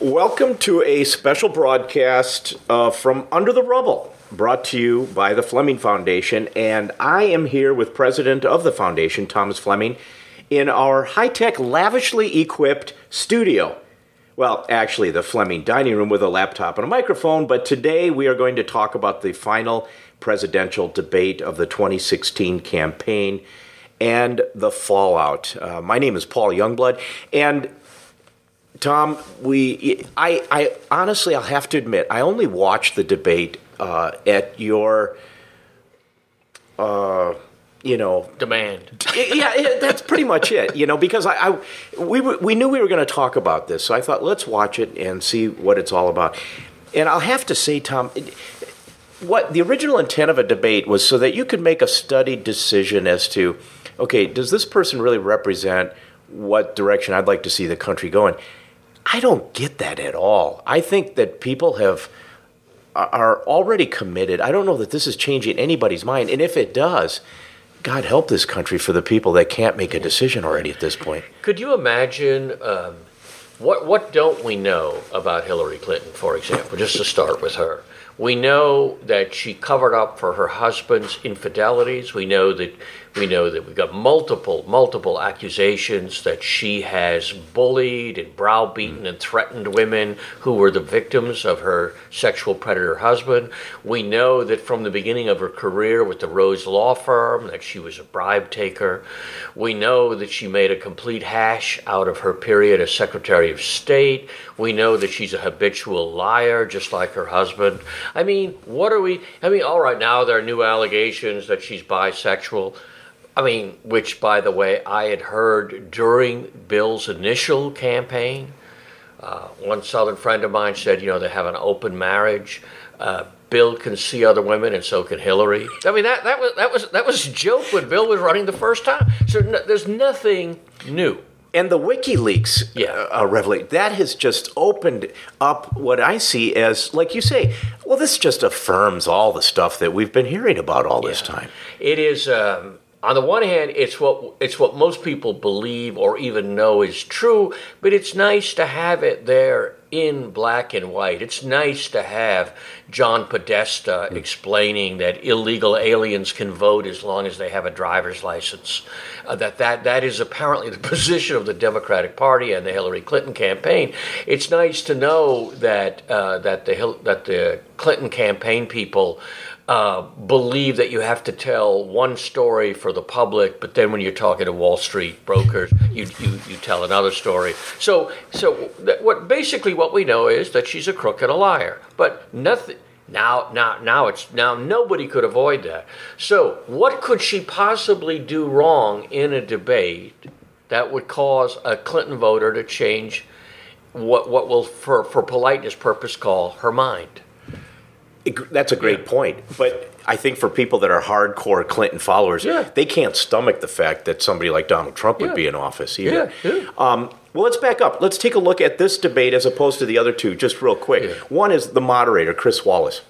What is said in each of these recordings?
Welcome to a special broadcast uh, from Under the Rubble, brought to you by the Fleming Foundation. And I am here with President of the Foundation, Thomas Fleming, in our high tech, lavishly equipped studio. Well, actually, the Fleming dining room with a laptop and a microphone, but today we are going to talk about the final presidential debate of the 2016 campaign and the fallout. Uh, my name is Paul Youngblood, and Tom, we, I, I honestly, I'll have to admit, I only watched the debate uh, at your, uh, you know, demand. yeah, that's pretty much it. You know, because I, I we we knew we were going to talk about this, so I thought let's watch it and see what it's all about. And I'll have to say, Tom, what the original intent of a debate was so that you could make a studied decision as to, okay, does this person really represent what direction I'd like to see the country going? I don't get that at all. I think that people have are already committed. I don't know that this is changing anybody's mind, and if it does, God help this country for the people that can't make a decision already at this point. Could you imagine um, what what don't we know about Hillary Clinton, for example? Just to start with her, we know that she covered up for her husband's infidelities. We know that we know that we've got multiple, multiple accusations that she has bullied and browbeaten and threatened women who were the victims of her sexual predator husband. We know that from the beginning of her career with the Rose Law Firm that she was a bribe taker. We know that she made a complete hash out of her period as Secretary of State. We know that she's a habitual liar, just like her husband. I mean, what are we? I mean, all right, now there are new allegations that she's bisexual. I mean, which, by the way, I had heard during Bill's initial campaign. Uh, one Southern friend of mine said, you know, they have an open marriage. Uh, Bill can see other women, and so can Hillary. I mean, that, that was that was that was a joke when Bill was running the first time. So no, there's nothing new. And the WikiLeaks yeah. uh, revelation that has just opened up what I see as, like you say, well, this just affirms all the stuff that we've been hearing about all yeah. this time. It is. Um, on the one hand, it's what it's what most people believe or even know is true, but it's nice to have it there in black and white. It's nice to have John Podesta mm. explaining that illegal aliens can vote as long as they have a driver's license. Uh, that, that that is apparently the position of the Democratic Party and the Hillary Clinton campaign. It's nice to know that uh, that the that the Clinton campaign people uh, believe that you have to tell one story for the public, but then when you're talking to Wall Street brokers, you, you, you tell another story. So, so what basically what we know is that she's a crook and a liar, but nothing. Now, now, now it's now nobody could avoid that. So, what could she possibly do wrong in a debate that would cause a Clinton voter to change what what will, for for politeness purpose, call her mind? That's a great yeah. point. But I think for people that are hardcore Clinton followers, yeah. they can't stomach the fact that somebody like Donald Trump would yeah. be in office either. Um, well, let's back up. Let's take a look at this debate as opposed to the other two, just real quick. One is the moderator, Chris Wallace.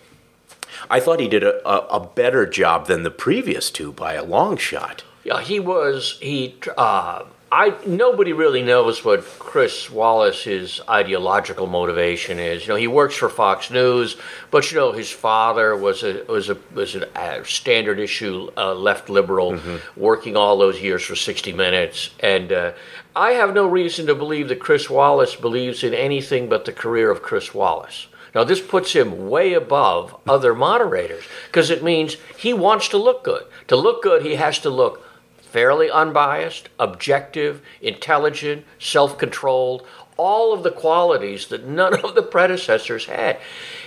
I thought he did a, a, a, better job than the previous two by a long shot. Yeah, he was. He. Uh, I nobody really knows what Chris Wallace's ideological motivation is. You know, he works for Fox News, but you know his father was a was a was a standard issue uh, left liberal, mm-hmm. working all those years for 60 Minutes, and uh, I have no reason to believe that Chris Wallace believes in anything but the career of Chris Wallace. Now, this puts him way above other moderators because it means he wants to look good. To look good, he has to look fairly unbiased, objective, intelligent, self controlled, all of the qualities that none of the predecessors had.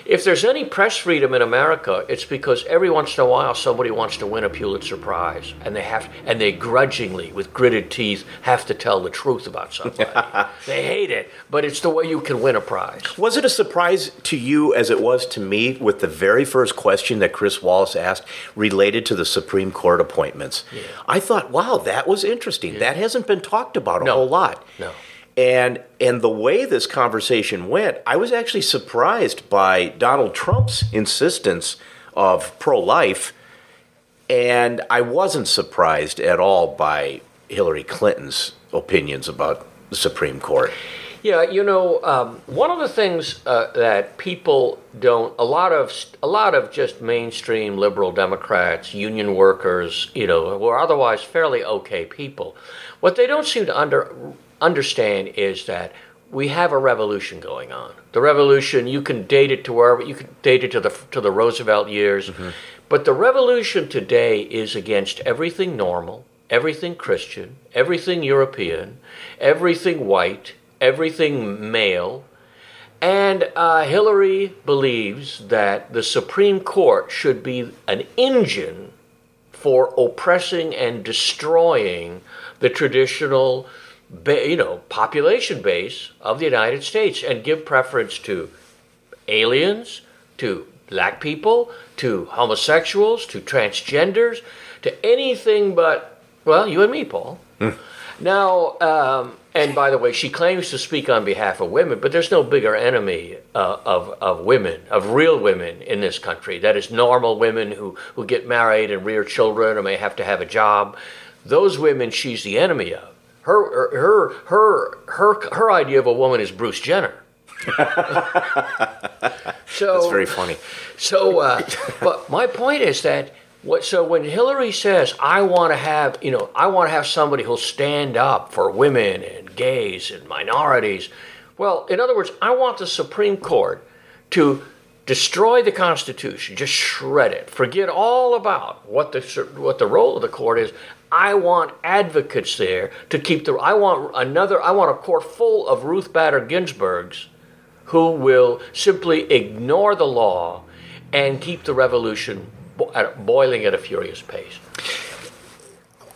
If there's any press freedom in America, it's because every once in a while somebody wants to win a Pulitzer Prize, and they have, and they grudgingly, with gritted teeth, have to tell the truth about somebody. they hate it, but it's the way you can win a prize. Was it a surprise to you, as it was to me, with the very first question that Chris Wallace asked related to the Supreme Court appointments? Yeah. I thought, wow, that was interesting. Yeah. That hasn't been talked about a no. whole lot. No. And and the way this conversation went, I was actually surprised by Donald Trump's insistence of pro-life, and I wasn't surprised at all by Hillary Clinton's opinions about the Supreme Court. Yeah, you know, um, one of the things uh, that people don't a lot of a lot of just mainstream liberal Democrats, union workers, you know, who are otherwise fairly okay people, what they don't seem to under understand is that we have a revolution going on. The revolution you can date it to wherever you can date it to the to the Roosevelt years, mm-hmm. but the revolution today is against everything normal, everything Christian, everything European, everything white everything male. And uh, Hillary believes that the Supreme Court should be an engine for oppressing and destroying the traditional, you know, population base of the United States and give preference to aliens, to black people, to homosexuals, to transgenders, to anything but, well, you and me, Paul. Mm. Now, um, and by the way, she claims to speak on behalf of women, but there's no bigger enemy uh, of, of women, of real women in this country. That is normal women who, who get married and rear children or may have to have a job. Those women she's the enemy of. Her, her, her, her, her idea of a woman is Bruce Jenner. so That's very funny. So, uh, but my point is that what, so when Hillary says, "I want to have," you know, I want to have somebody who'll stand up for women and gays and minorities. Well, in other words, I want the Supreme Court to destroy the Constitution, just shred it, forget all about what the what the role of the court is. I want advocates there to keep the. I want another. I want a court full of Ruth Bader Ginsburgs, who will simply ignore the law and keep the revolution boiling at a furious pace.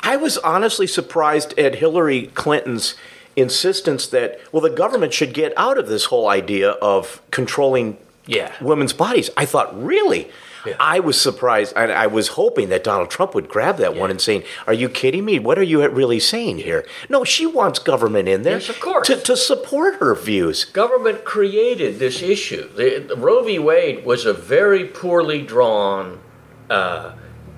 I was honestly surprised at Hillary Clinton's insistence that well the government should get out of this whole idea of controlling yeah. women's bodies. I thought, really? Yeah. I was surprised, and I was hoping that Donald Trump would grab that yeah. one and saying, "Are you kidding me? What are you really saying here?" No, she wants government in there, yes, of course, to, to support her views. Government created this issue. The, the Roe v. Wade was a very poorly drawn uh,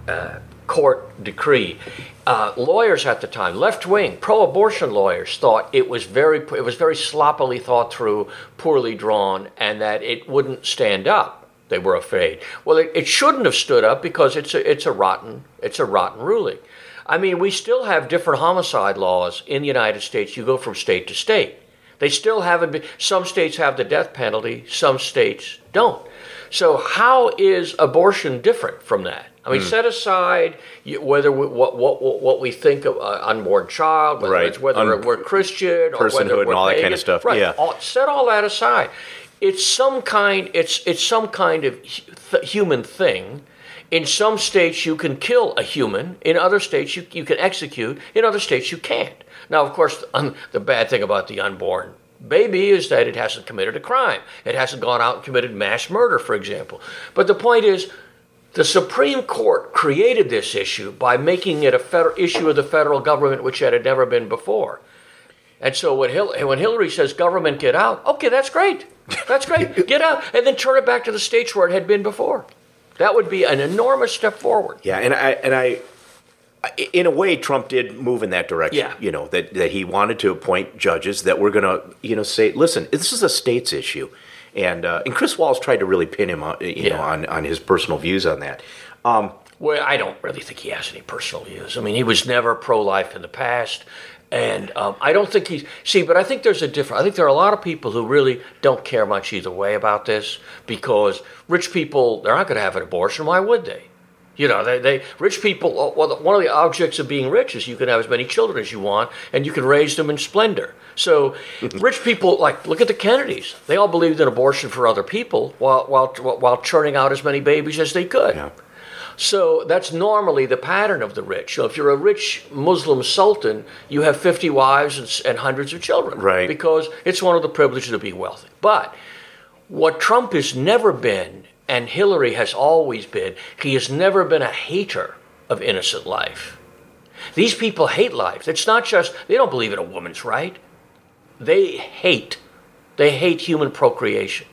uh, court decree. Uh, lawyers at the time, left wing, pro abortion lawyers, thought it was very it was very sloppily thought through, poorly drawn, and that it wouldn't stand up. They were afraid. Well, it, it shouldn't have stood up because it's a, it's a rotten it's a rotten ruling. I mean, we still have different homicide laws in the United States. You go from state to state. They still haven't been. Some states have the death penalty. Some states don't. So, how is abortion different from that? I mean, mm. set aside whether we, what, what what we think of uh, unborn child, whether right. it's whether Un- we're Christian or whether we're and all pagan. that kind of stuff. Right. Yeah. All, set all that aside. It's some kind. It's it's some kind of th- human thing. In some states, you can kill a human. In other states, you, you can execute. In other states, you can't. Now, of course, um, the bad thing about the unborn baby is that it hasn't committed a crime. It hasn't gone out and committed mass murder, for example. But the point is, the Supreme Court created this issue by making it a federal issue of the federal government, which it had never been before. And so when, when Hillary says government get out, okay, that's great. That's great. get out. And then turn it back to the states where it had been before. That would be an enormous step forward. Yeah, and I and I in a way, Trump did move in that direction. Yeah. You know, that, that he wanted to appoint judges that were going to, you know, say, listen, this is a state's issue. And, uh, and Chris Wallace tried to really pin him, on, you yeah. know, on, on his personal views on that. Um, well, I don't really think he has any personal views. I mean, he was never pro-life in the past, and um, I don't think he's see. But I think there's a difference. I think there are a lot of people who really don't care much either way about this because rich people they're not going to have an abortion. Why would they? You know, they, they rich people. Well, one of the objects of being rich is you can have as many children as you want, and you can raise them in splendor. So, rich people like look at the Kennedys. They all believed in abortion for other people, while while while churning out as many babies as they could. Yeah. So that's normally the pattern of the rich. So if you're a rich Muslim sultan, you have 50 wives and, and hundreds of children, right? Because it's one of the privileges of being wealthy. But what Trump has never been and Hillary has always been, he has never been a hater of innocent life. These people hate life. It's not just, they don't believe in a woman's right. They hate, they hate human procreation.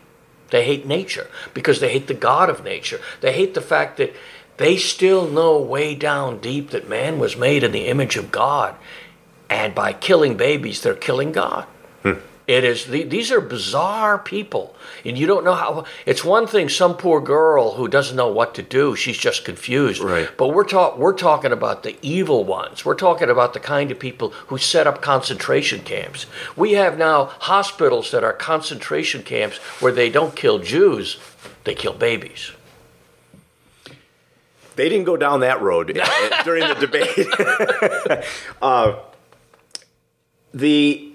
They hate nature because they hate the God of nature. They hate the fact that they still know way down deep that man was made in the image of God. And by killing babies, they're killing God. Hmm. It is. These are bizarre people, and you don't know how. It's one thing, some poor girl who doesn't know what to do. She's just confused. Right. But we're talk. We're talking about the evil ones. We're talking about the kind of people who set up concentration camps. We have now hospitals that are concentration camps where they don't kill Jews, they kill babies. They didn't go down that road during the debate. uh, the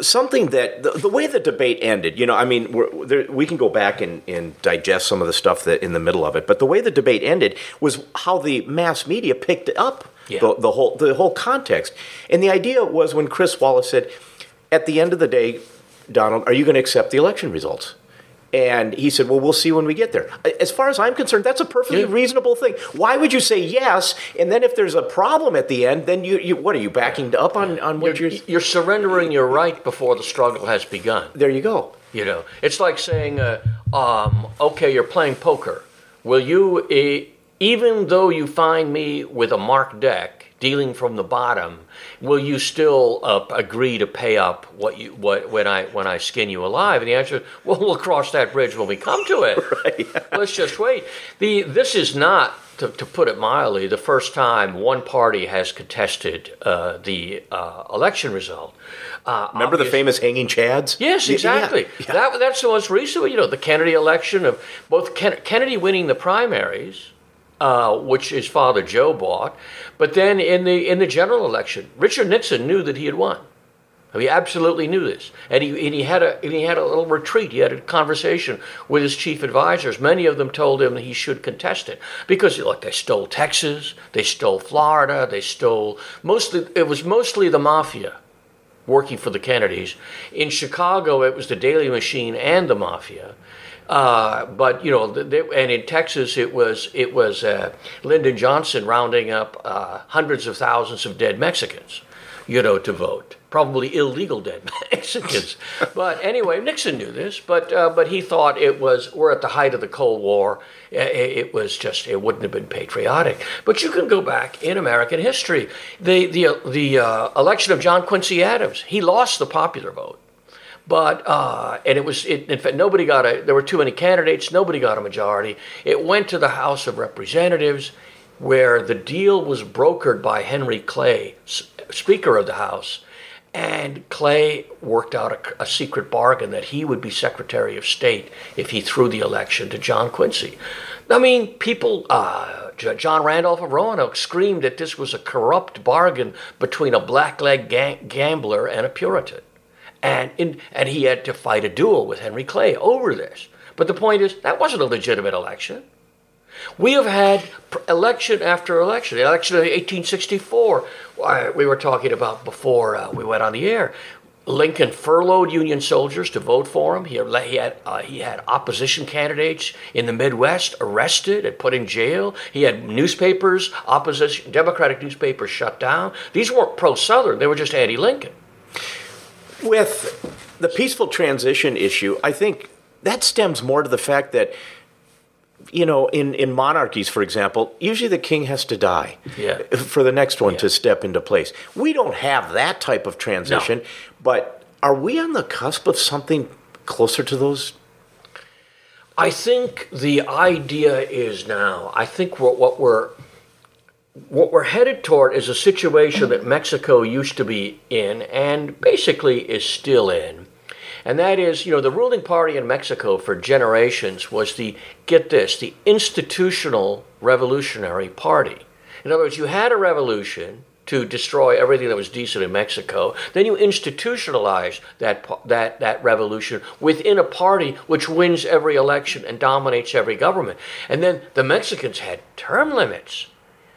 something that the, the, way the debate ended, you know, I mean, there, we can go back and, and, digest some of the stuff that in the middle of it, but the way the debate ended was how the mass media picked up yeah. the, the whole the whole context, and the idea was when Chris Wallace said, "At the end of the day, Donald, are you going to accept the election results?" And he said, Well, we'll see when we get there. As far as I'm concerned, that's a perfectly yeah. reasonable thing. Why would you say yes? And then if there's a problem at the end, then you, you what are you backing up on, on what you're, you're. You're surrendering your right before the struggle has begun. There you go. You know, it's like saying, uh, um, Okay, you're playing poker. Will you, even though you find me with a marked deck, dealing from the bottom, will you still uh, agree to pay up what you what when I when I skin you alive? And the answer is, well, we'll cross that bridge when we come to it. right. Let's just wait. The this is not. To, to, put it mildly, the first time one party has contested uh, the uh, election result. Uh, Remember the famous hanging chads? Yes, exactly. Yeah, yeah. That, that's the most recent. You know, the Kennedy election of both Ken, Kennedy winning the primaries uh, which his father Joe bought. But then in the in the general election, Richard Nixon knew that he had won. I He absolutely knew this, and he and he had a and he had a little retreat. He had a conversation with his chief advisors. Many of them told him that he should contest it because look, they stole Texas, they stole Florida, they stole mostly. It was mostly the mafia working for the Kennedys. In Chicago, it was the Daley Machine and the mafia. Uh, but you know, they, and in Texas, it was it was uh, Lyndon Johnson rounding up uh, hundreds of thousands of dead Mexicans, you know, to vote. Probably illegal dead Mexicans. but anyway, Nixon knew this, but uh, but he thought it was we're at the height of the Cold War. It, was just it wouldn't have been patriotic. But you can go back in American history. The the the uh, election of John Quincy Adams, he lost the popular vote but uh, and it was it, in fact nobody got a. There were too many candidates. Nobody got a majority. It went to the House of Representatives, where the deal was brokered by Henry Clay, Speaker of the House, and Clay worked out a, a, secret bargain that he would be Secretary of State if he threw the election to John Quincy. I mean, people, uh, John Randolph of Roanoke screamed that this was a corrupt bargain between a blackleg ga- gambler and a Puritan and in, and he had to fight a duel with Henry Clay over this. But the point is, that wasn't a legitimate election. We have had election after election. The election of 1864, we were talking about before uh, we went on the air. Lincoln furloughed Union soldiers to vote for him. He had, uh, he had opposition candidates in the Midwest arrested and put in jail. He had newspapers, opposition, Democratic newspapers shut down. These weren't pro Southern, they were just anti Lincoln. With the peaceful transition issue, I think that stems more to the fact that you know, in, in monarchies, for example, usually the king has to die yeah. for the next one yeah. to step into place. We don't have that type of transition, no. but are we on the cusp of something closer to those? I think the idea is now, I think what, what we're what we're headed toward is a situation that Mexico used to be in and basically is still in. And that is, you know, the ruling party in Mexico for generations was the, get this, the institutional revolutionary party. In other words, you had a revolution to destroy everything that was decent in Mexico. Then you institutionalize that, that, that revolution within a party which wins every election and dominates every government. And then the Mexicans had term limits.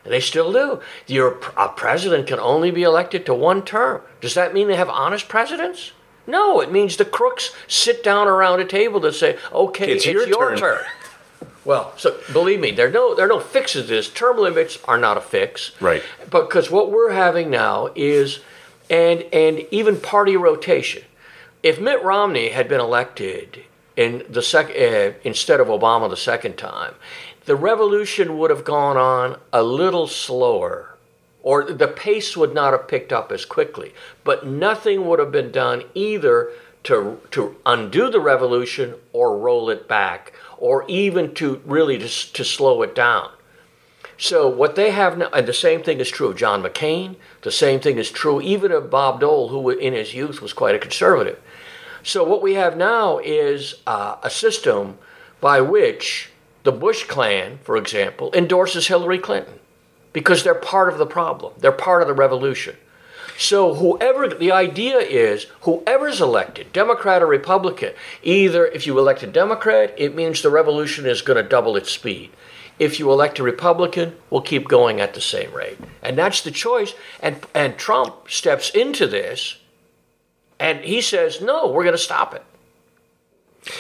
And they still do. Your a president can only be elected to one term. Does that mean they have honest presidents? No, it means the crooks sit down around a table to say, "Okay, it's, it's your, your, turn." turn. Well, so believe me, there are no there are no fixes to this. Term limits are not a fix, right? Because what we're having now is, and and even party rotation. If Mitt Romney had been elected in the sec, uh, instead of Obama the second time, the revolution would have gone on a little slower or the pace would not have picked up as quickly. But nothing would have been done either to, to undo the revolution or roll it back, or even to really to, to slow it down. So what they have now, and the same thing is true of John McCain. The same thing is true even of Bob Dole, who in his youth was quite a conservative. So what we have now is uh, a system by which the Bush clan, for example, endorses Hillary Clinton because they're part of the problem. They're part of the revolution. So whoever the idea is, whoever's elected, Democrat or Republican, either if you elect a Democrat, it means the revolution is going to double its speed. If you elect a Republican, we'll keep going at the same rate. And that's the choice. And and Trump steps into this and he says, "No, we're going to stop it."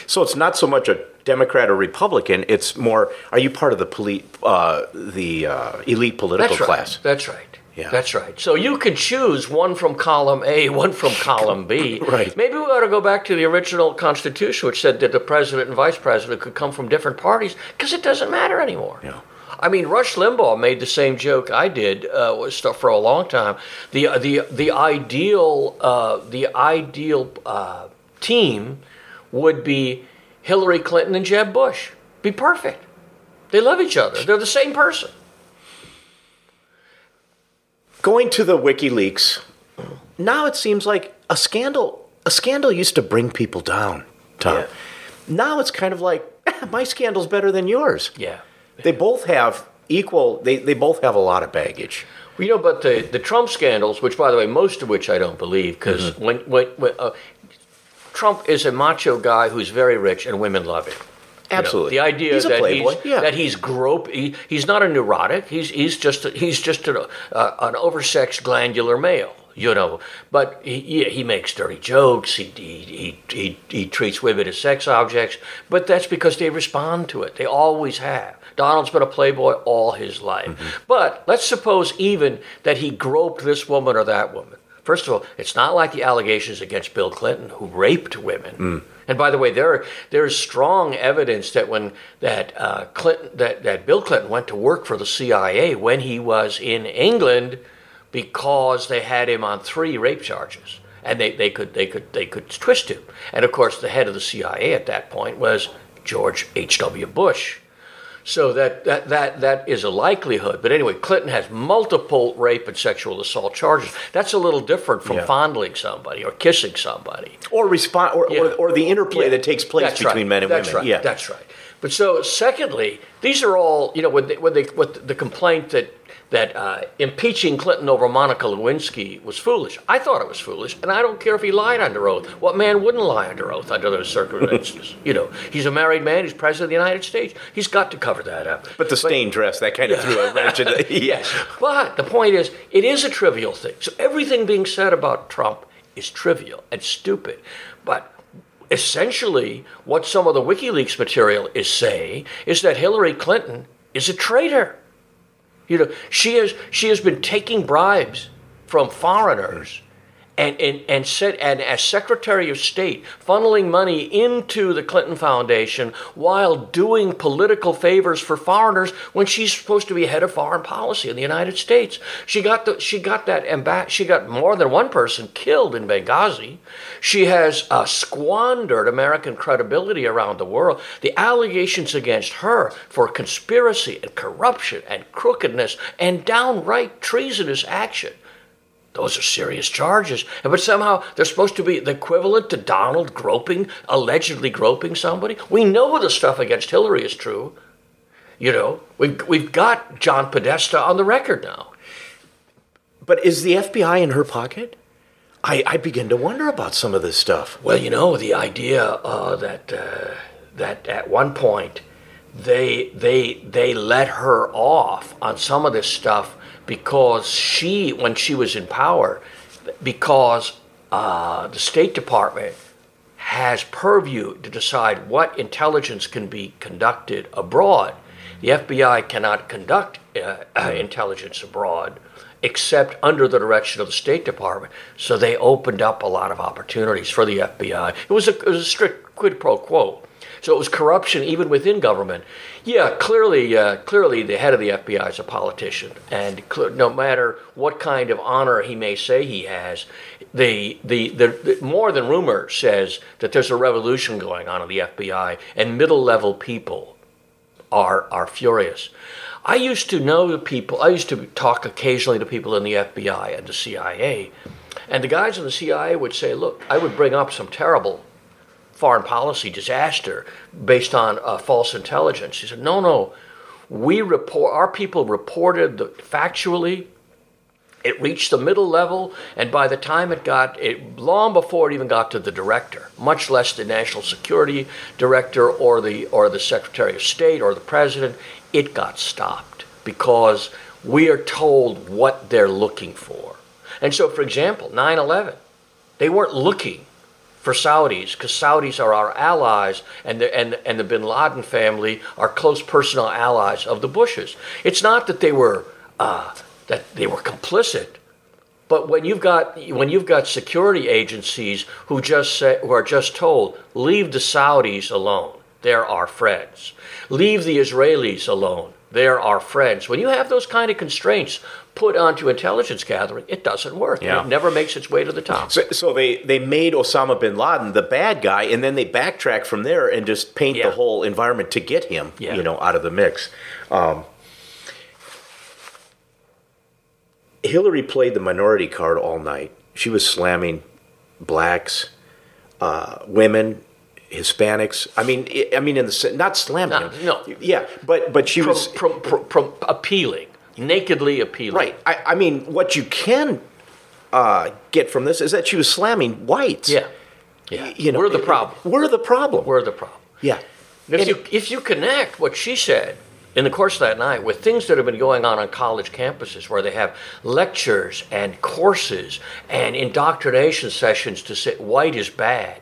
So it's not so much a Democrat or Republican. It's more, are you part of the poli- uh, the uh, elite political That's right. class? That's right. Yeah. That's right. So you can choose one from column A, one from column B. Right. Maybe we ought to go back to the original Constitution, which said that the president and vice president could come from different parties, because it doesn't matter anymore. Yeah. I mean, Rush Limbaugh made the same joke I did uh, for a long time. The the the ideal uh, the ideal uh, team would be Hillary Clinton and Jeb Bush. Be perfect. They love each other. They're the same person. Going to the WikiLeaks, now it seems like a scandal. A scandal used to bring people down, Tom. Yeah. Now it's kind of like "Eh, my scandal's better than yours. Yeah. They both have equal. They they both have a lot of baggage. Well, you know, but the, the Trump scandals, which, by the way, most of which I don't believe, because Mm-hmm. when, when, when uh, Trump is a macho guy who's very rich and women love him. You know, Absolutely. the idea He's that he's yeah. that he's grope he, he's not a neurotic. He's he's just a, he's just a, uh, an oversexed glandular male. You know, but he yeah, he makes dirty jokes. He, he he he he treats women as sex objects. But that's because they respond to it. They always have. Donald's been a playboy all his life. Mm-hmm. But let's suppose even that he groped this woman or that woman. First of all, it's not like the allegations against Bill Clinton, who raped women. Mm. And by the way, there there's strong evidence that when that uh, Clinton that, that Bill Clinton went to work for the CIA when he was in England because they had him on three rape charges. And they, they could they could they could twist him. And of course the head of the CIA at that point was George H. W. Bush. So that, that, that, that is a likelihood. But anyway, Clinton has multiple rape and sexual assault charges. That's a little different from Yeah. fondling somebody or kissing somebody. Or respond, or, Yeah. or, or the interplay Yeah. that takes place That's between right. men and That's women. Right. Yeah, That's right. But so, secondly, these are all you know when they, when they what the complaint that that uh, impeaching Clinton over Monica Lewinsky was foolish. I thought it was foolish, and I don't care if he lied under oath. What man wouldn't lie under oath under those circumstances? you know, he's a married man. He's president of the United States. He's got to cover that up. But the stained dress that kind of threw a wrench in the Yes. But the point is, it is a trivial thing. So everything being said about Trump is trivial and stupid. But essentially, what some of the WikiLeaks material is saying is that Hillary Clinton is a traitor. You know, she has she has been taking bribes from foreigners and, and, and said and as Secretary of State, funneling money into the Clinton Foundation while doing political favors for foreigners when she's supposed to be head of foreign policy in the United States. She got the she got that she got more than one person killed in Benghazi. She has uh, squandered American credibility around the world. The allegations against her for conspiracy and corruption and crookedness and downright treasonous action those are serious charges. But somehow they're supposed to be the equivalent to Donald groping, allegedly groping somebody. We know the stuff against Hillary is true. You know, we've, we've got John Podesta on the record now. But is the FBI in her pocket? I, I begin to wonder about some of this stuff. Well, you know, the idea uh, that uh, that at one point they they they let her off on some of this stuff because she, when she was in power, because uh, the State Department has purview to decide what intelligence can be conducted abroad. The FBI cannot conduct uh, uh, intelligence abroad, except under the direction of the State Department. So they opened up a lot of opportunities for the FBI. It was a, it was a strict quid pro quo. So it was corruption even within government. Yeah, clearly, uh, clearly, the head of the FBI is a politician, and cl- no matter what kind of honor he may say he has, the, the, the, the more than rumor says that there's a revolution going on in the FBI, and middle level people are are furious. I used to know the people. I used to talk occasionally to people in the FBI and the CIA, and the guys in the CIA would say, "Look, I would bring up some terrible foreign policy disaster based on uh, false intelligence." He said, "No, no, we report. Our people reported the, factually." It reached the middle level, and by the time it got, it, long before it even got to the director, much less the national security director or the or the secretary of state or the president, it got stopped because we are told what they're looking for. And so, for example, 9 11, they weren't looking for Saudis because Saudis are our allies and the, and, and the bin Laden family are close personal allies of the Bushes. It's not that they were, uh, that they were complicit. But when you've got when you've got security agencies who just say who are just told leave the Saudis alone, they're our friends. Leave the Israelis alone. They're our friends. When you have those kind of constraints put onto intelligence gathering, it doesn't work. Yeah. It never makes its way to the top. So, so they, they made Osama bin Laden the bad guy, and then they backtrack from there and just paint Yeah. the whole environment to get him, Yeah. you know, out of the mix. Um, Hillary played the minority card all night. She was slamming blacks, uh, women, Hispanics. I mean, I mean, in the not slamming No, no. Yeah, but but she Prom, was prom, prom- appealing, nakedly appealing. right. I, I mean, what you can uh, get from this is that she was slamming whites. Yeah. Yeah. You know, We're the problem. We're the problem. We're the problem. yeah. If And you, if you connect what she said in the course of that night with things that have been going on on college campuses where they have lectures and courses and indoctrination sessions to say white is bad.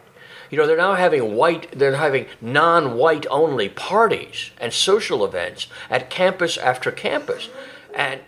You know, they're now having white, they're having non white only parties and social events at campus after campus. And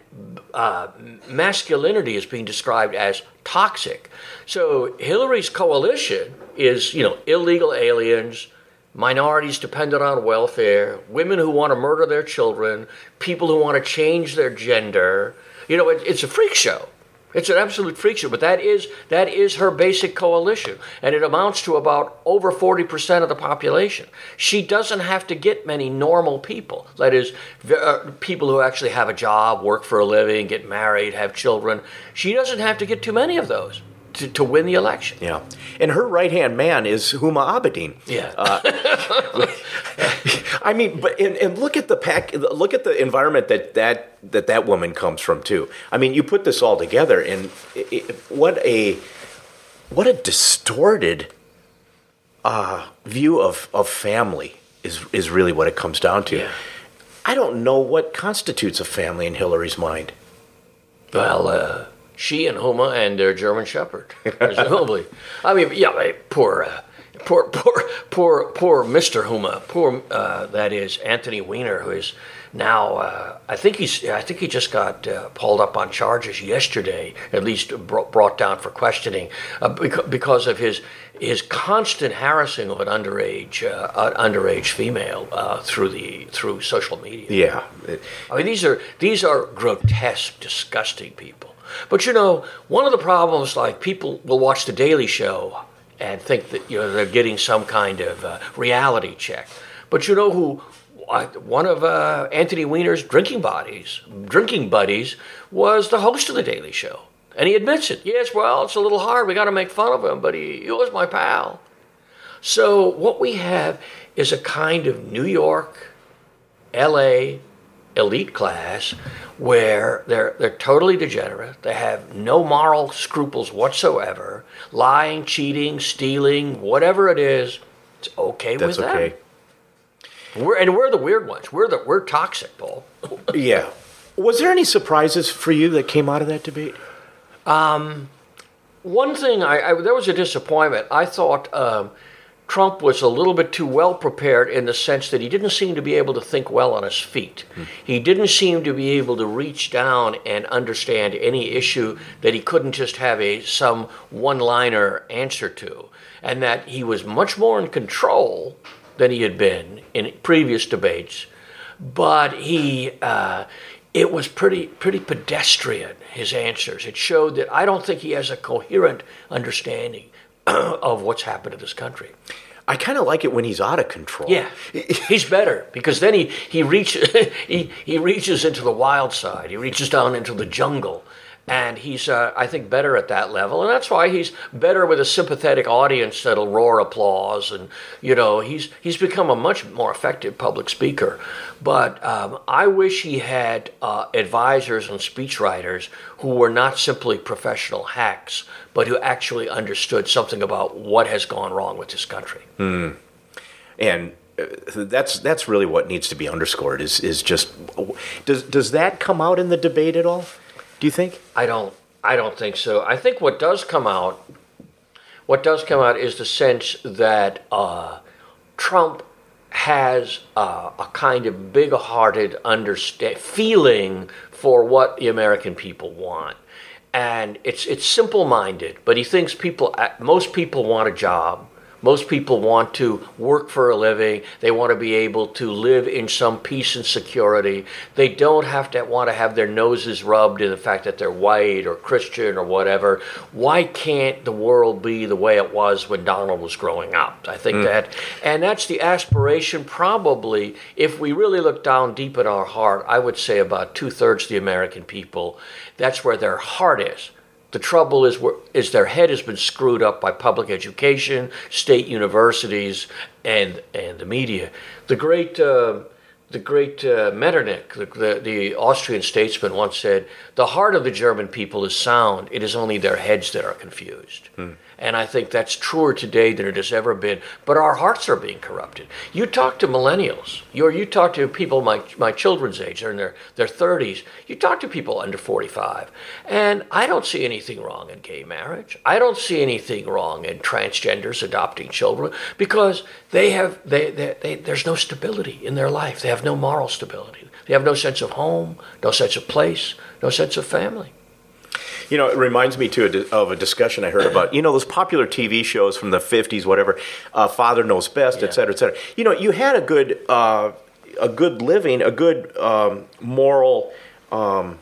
uh, masculinity is being described as toxic. So Hillary's coalition is, you know, illegal aliens, minorities dependent on welfare, women who want to murder their children, people who want to change their gender. You know, it, it's a freak show. It's an absolute freak show, but that is that is her basic coalition, and it amounts to about over forty percent of the population. She doesn't have to get many normal people. That is, uh, people who actually have a job, work for a living, get married, have children. She doesn't have to get too many of those to, to win the election. Yeah. And her right hand man is Huma Abedin. Yeah. I mean, but and, and look at the pack. Look at the environment that that that that woman comes from too. I mean, you put this all together, and it, it- what a what a distorted uh, view of of family is is really what it comes down to. Yeah. I don't know what constitutes a family in Hillary's mind. Well, uh, she and Huma and their German Shepherd, presumably. I mean, yeah, poor, uh, poor, poor, poor, poor Mr. Huma. Poor, uh, that is Anthony Weiner, who is now. Uh, I think he's. I think he just got uh, pulled up on charges yesterday, at least brought, brought down for questioning, uh, beca- because of his his constant harassing of an underage uh, uh, underage female uh, through the through social media. Yeah. I mean, these are these are grotesque, disgusting people. But you know, one of the problems, like people will watch the Daily Show and think that you know they're getting some kind of uh, reality check. But you know who? uh, One of uh, Anthony Weiner's drinking buddies, drinking buddies, was the host of the Daily Show, and he admits it. Yes, well, it's a little hard. We got to make fun of him, but he, he was my pal. So what we have is a kind of New York, LA elite class where they're they're totally degenerate. They have no moral scruples whatsoever. Lying, cheating, stealing, whatever it is, it's okay That's with them. okay. We're and we're the weird ones. We're the we're toxic, Paul. Yeah. Was there any surprises for you that came out of that debate? Um, One thing, I, I there was a disappointment. I thought um, Trump was a little bit too well prepared in the sense that he didn't seem to be able to think well on his feet. Mm. He didn't seem to be able to reach down and understand any issue that he couldn't just have a some one-liner answer to, and that he was much more in control than he had been in previous debates. But he, uh, it was pretty pretty pedestrian. His answers. It showed that I don't think he has a coherent understanding of what's happened to this country. I kind of like it when he's out of control. Yeah, he's better because then he he reaches he, he reaches into the wild side. He reaches down into the jungle, and he's uh, I think better at that level, and that's why he's better with a sympathetic audience that'll roar applause, and you know he's he's become a much more effective public speaker. But um, I wish he had uh, advisors and speechwriters who were not simply professional hacks, but who actually understood something about what has gone wrong with this country. Hmm. And uh, that's that's really what needs to be underscored. Is is just does does that come out in the debate at all? Do you think? I don't. I don't think so. I think what does come out, what does come out, is the sense that uh, Trump has uh, a kind of big-hearted understand feeling for what the American people want, and it's it's simple-minded. But he thinks people, most people want a job most people want to work for a living. They want to be able to live in some peace and security. They don't have to want to have their noses rubbed in the fact that they're white or Christian or whatever. Why can't the world be the way it was when Donald was growing up? I think mm. that, and that's the aspiration probably, if we really look down deep in our heart, I would say about two thirds of the American people, that's where their heart is. The trouble is, is their head has been screwed up by public education, state universities, and and the media. The great uh, the great uh, Metternich, the, the, the, Austrian statesman, once said, "The heart of the German people is sound. It is only their heads that are confused." Hmm. And I think that's truer today than it has ever been. But our hearts are being corrupted. You talk to millennials, you talk to people my, my children's age, they're in their, their 30s. You talk to people under 45. And I don't see anything wrong in gay marriage. I don't see anything wrong in transgenders adopting children because they have, they, they, they, there's no stability in their life. They have no moral stability. They have no sense of home, no sense of place, no sense of family. You know, it reminds me too of a discussion I heard about. You know, those popular TV shows from the '50s, whatever. Uh, Father knows best, yeah. et cetera, et cetera. You know, you had a good, uh, a good living, a good um, moral. Um,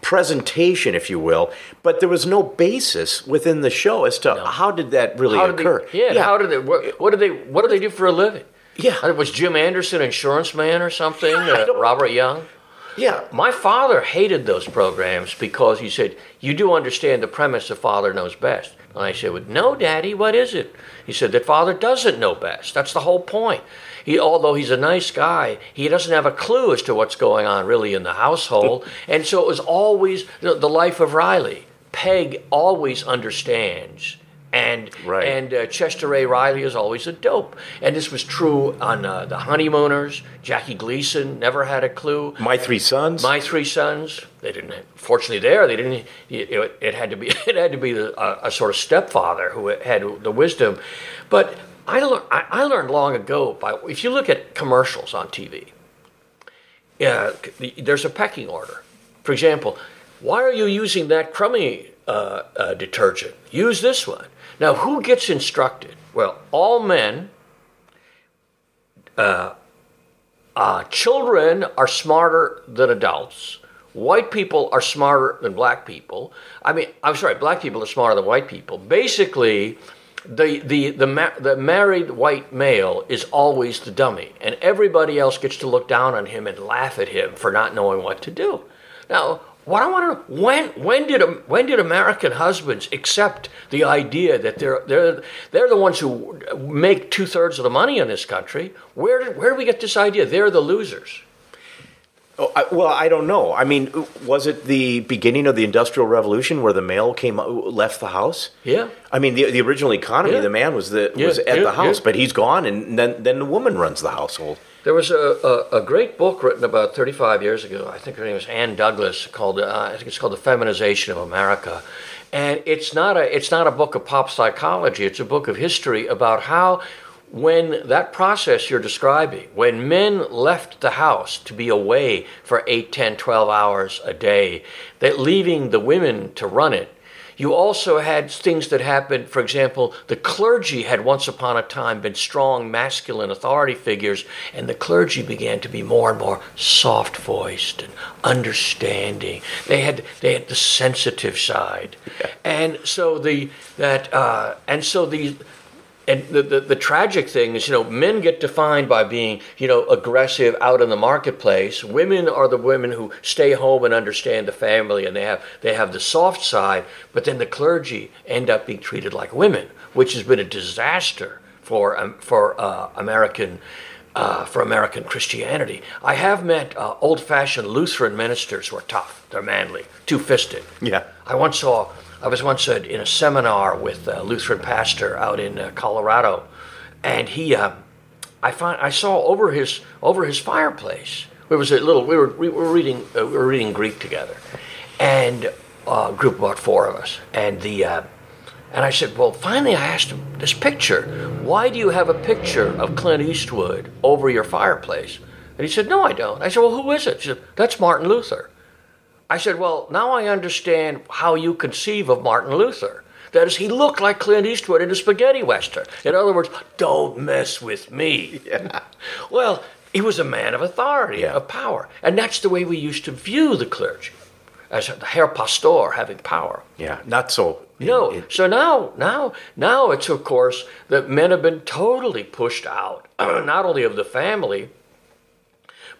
presentation, if you will, but there was no basis within the show as to no. how did that really occur. They, yeah, yeah, how did they? What, what did they? What did they do for a living? Yeah, was Jim Anderson an insurance man or something? Uh, Robert Young. Yeah, my father hated those programs because he said, You do understand the premise the Father Knows Best. And I said, well, No, Daddy, what is it? He said, That Father doesn't know best. That's the whole point. He, although he's a nice guy, he doesn't have a clue as to what's going on really in the household. and so it was always the, the life of Riley. Peg always understands and right. and uh, Chester A. Riley is always a dope. And this was true on uh, the Honeymooners. Jackie Gleason never had a clue. My Three Sons. My Three Sons. They didn't. Fortunately, there they didn't. It, it had to be. It had to be a, a, sort of stepfather who had the wisdom. But I learned. I learned long ago. By if you look at commercials on TV, yeah, there's a pecking order. For example, why are you using that crummy uh, uh, detergent? Use this one. Now, who gets instructed? Well, all men. Uh, uh, children are smarter than adults. White people are smarter than black people. I mean, I'm sorry, black people are smarter than white people. Basically, the, the, the, ma- the married white male is always the dummy, and everybody else gets to look down on him and laugh at him for not knowing what to do. Now, what I want to know when when did when did American husbands accept the idea that they're they're they're the ones who make two thirds of the money in this country? Where did, where do we get this idea? They're the losers. Oh, I, well, I don't know. I mean, was it the beginning of the Industrial Revolution where the male came left the house? Yeah. I mean, the, the original economy, yeah. the man was the yeah. was at yeah. the house, but he's gone, and then then the woman runs the household. There was a, a, a, great book written about 35 years ago. I think her name was Ann Douglas. Called uh, I think it's called The Feminization of America, and it's not a it's not a book of pop psychology. It's a book of history about how when that process you're describing, when men left the house to be away for 8, 10, 12 hours a day, that leaving the women to run it, you also had things that happened. For example, the clergy had once upon a time been strong masculine authority figures, and the clergy began to be more and more soft voiced and understanding. They had they had the sensitive side, yeah. and so the that uh, and so the and the, the, the, tragic thing is, you know, men get defined by being, you know, aggressive out in the marketplace. Women are the women who stay home and understand the family, and they have they have the soft side. But then the clergy end up being treated like women, which has been a disaster for um, for uh, American. Uh, for American Christianity, I have met uh, old-fashioned Lutheran ministers who are tough. They're manly, two-fisted. Yeah. I once saw I was once uh, in a seminar with a Lutheran pastor out in uh, Colorado, and he, uh, I find I saw over his over his fireplace. There was a little. We were we were reading uh, we were reading Greek together, and uh, a group about four of us, and the. Uh, and I said, well, finally, I asked him this picture. Why do you have a picture of Clint Eastwood over your fireplace? And he said, no, I don't. I said, well, who is it? He said, that's Martin Luther. I said, Well, now I understand how you conceive of Martin Luther. That is, he looked like Clint Eastwood in a spaghetti western. In other words, don't mess with me. Yeah. Well, he was a man of authority, yeah. of power. And that's the way we used to view the clergy as the Herr Pastor having power. Yeah, not so. No. It, so now, now, now it's of course that men have been totally pushed out, not only of the family,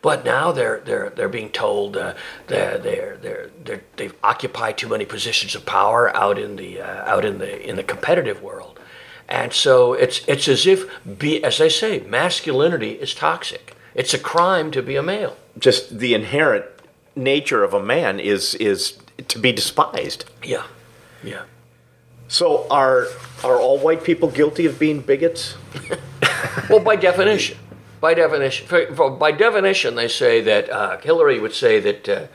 but now they're they're they're being told uh, they're, they're they're they're they've occupied too many positions of power out in the uh, out in the in the competitive world, and so it's it's as if be as they say masculinity is toxic. It's a crime to be a male. Just the inherent nature of a man is is to be despised. Yeah, yeah. So are are all white people guilty of being bigots? well, by definition by definition, for, for, by definition, they say that uh, Hillary would say that uh,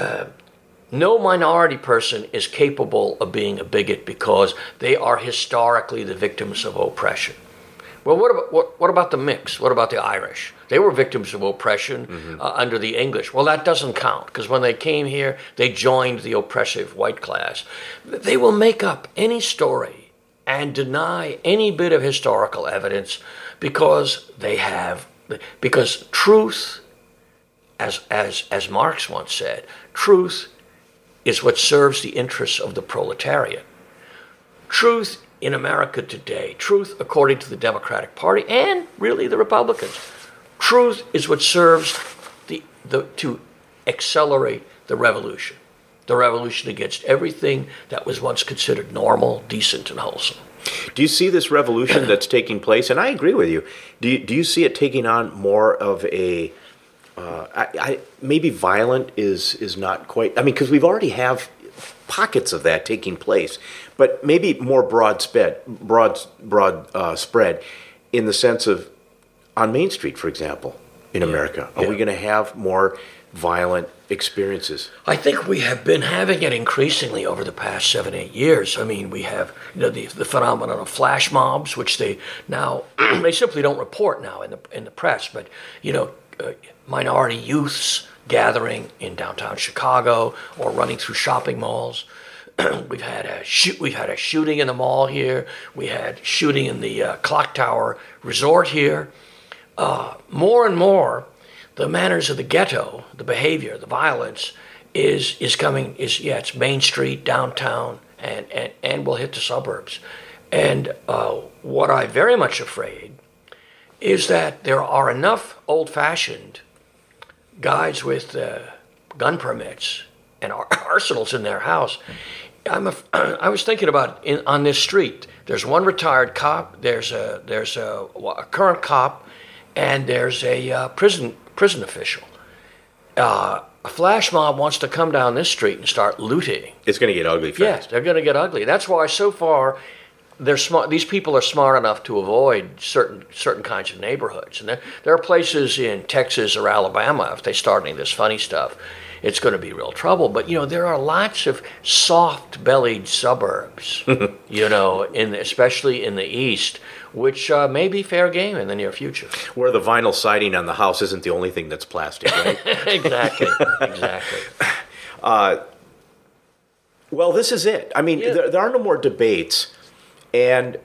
uh, no minority person is capable of being a bigot because they are historically the victims of oppression. Well, what about what, what about the mix? What about the Irish? They were victims of oppression mm-hmm. Uh, under the English. Well, that doesn't count because when they came here, they joined the oppressive white class. They will make up any story and deny any bit of historical evidence because they have because truth as as as Marx once said truth is what serves the interests of the proletariat. Truth in America today truth according to the Democratic Party and really the Republicans truth is what serves the, the to accelerate the revolution the revolution against everything that was once considered normal decent and wholesome do you see this revolution that's taking place? And I agree with you. Do you, do you see it taking on more of a uh, I, I, maybe violent is is not quite. I mean, because we've already have pockets of that taking place, but maybe more broad spread, broad broad uh, spread, in the sense of on Main Street, for example, in yeah. America. Are yeah. we going to have more violent experiences? I think we have been having it increasingly over the past seven, eight years. I mean, we have you know the, the phenomenon of flash mobs, which they now they simply don't report now in the in the press, but you know, uh, minority youths gathering in downtown Chicago or running through shopping malls. we've had a shoot. We've had a shooting in the mall here. We had shooting in the uh, Clock Tower Resort here. Uh, more and more, the manners of the ghetto, the behavior, the violence is is coming is yeah, it's Main Street, downtown, and and, and will hit the suburbs. And uh, what I'm very much afraid is that there are enough old-fashioned guys with uh, gun permits and arsenals in their house. I'm a, I was thinking about in, on this street. There's one retired cop. There's a there's a, a current cop, and there's a uh, prison prison official. Uh, a flash mob wants to come down this street and start looting. It's going to get ugly fast. Yes, they're going to get ugly. That's why so far they're smart. These people are smart enough to avoid certain certain kinds of neighborhoods, and there, there are places in Texas or Alabama if they start any of this funny stuff, it's going to be real trouble. But you know, there are lots of soft-bellied suburbs, you know, in especially in the east, which uh, may be fair game in the near future. Where the vinyl siding on the house isn't the only thing that's plastic, right? exactly, exactly. well, this is it. I mean, Yeah. there, there are no more debates, and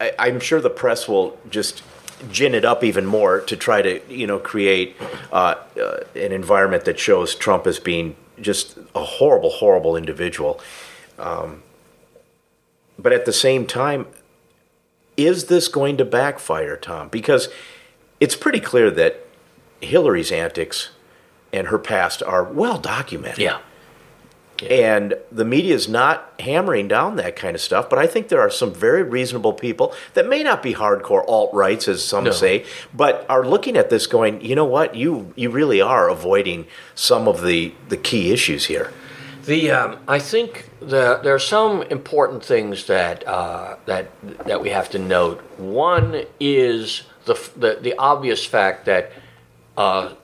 I, I'm sure the press will just gin it up even more to try to, you know, create uh, uh, an environment that shows Trump as being just a horrible, horrible individual. Um, but at the same time, is this going to backfire, Tom? Because it's pretty clear that Hillary's antics and her past are well documented. Yeah. And the media is not hammering down that kind of stuff, but I think there are some very reasonable people that may not be hardcore alt rights, as some No. say, but are looking at this going, you know what, you you really are avoiding some of the the key issues here. The um, I think the, there are some important things that uh, that that we have to note. One is the the, the obvious fact that uh,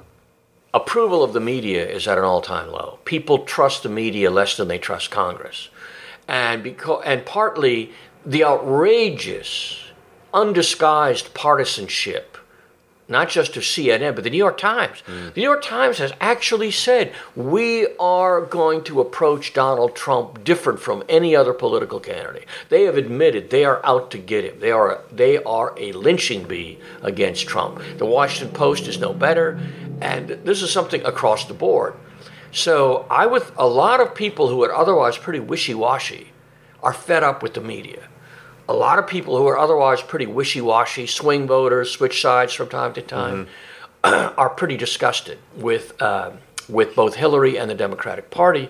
approval of the media is at an all time low. People trust the media less than they trust Congress, and because and partly the outrageous, undisguised partisanship not just of CNN, but the New York Times. Hmm. The New York Times has actually said we are going to approach Donald Trump different from any other political candidate. They have admitted they are out to get him. They are they are a lynching bee against Trump. The Washington Post is no better, and this is something across the board. So I with a lot of people who are otherwise pretty wishy-washy are fed up with the media a lot of people who are otherwise pretty wishy-washy, swing voters, switch sides from time to time, are pretty disgusted with uh, with both Hillary and the Democratic Party.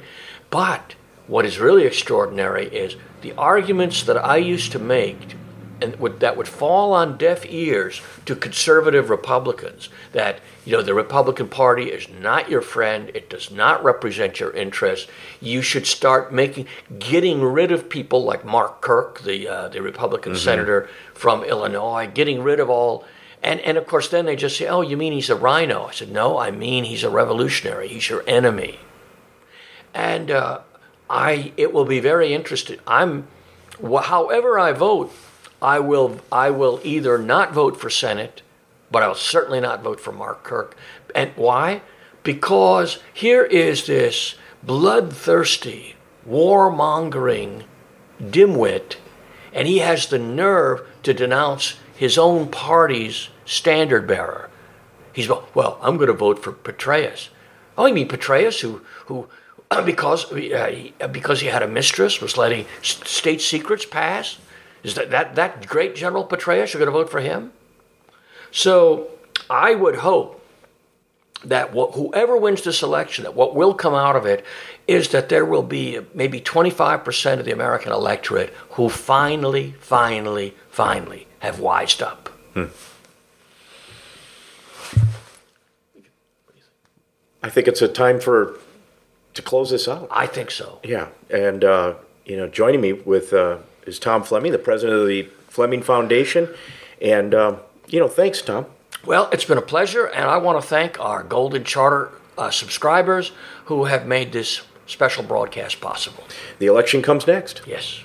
But what is really extraordinary is the arguments that I used to make and would, that would fall on deaf ears to conservative Republicans that you know the Republican Party is not your friend it does not represent your interests. You should start making getting rid of people like Mark Kirk the uh, the Republican senator from Illinois getting rid of all and and of course then they just say oh you mean he's a rhino? I said no I mean he's a revolutionary. He's your enemy. And uh, I it will be very interesting. I'm however I vote I will I will either not vote for Senate, but I'll certainly not vote for Mark Kirk. And why? Because here is this bloodthirsty, warmongering dimwit, and he has the nerve to denounce his own party's standard bearer. He's well. I'm going to vote for Petraeus. Oh, you mean Petraeus, who who because uh, because he had a mistress was letting state secrets pass? Is that, that, that great General Petraeus, you're going to vote for him? So I would hope that wh- whoever wins this election, that what will come out of it is that there will be maybe 25% of the American electorate who finally, finally, finally have wised up. I think it's a time for to close this out. I think so. Yeah, and uh, you know, joining me with uh, is Tom Fleming, the president of the Fleming Foundation, and um, you know, thanks, Tom. Well, it's been a pleasure, and I want to thank our Golden Charter uh, subscribers who have made this special broadcast possible. The election comes next. Yes.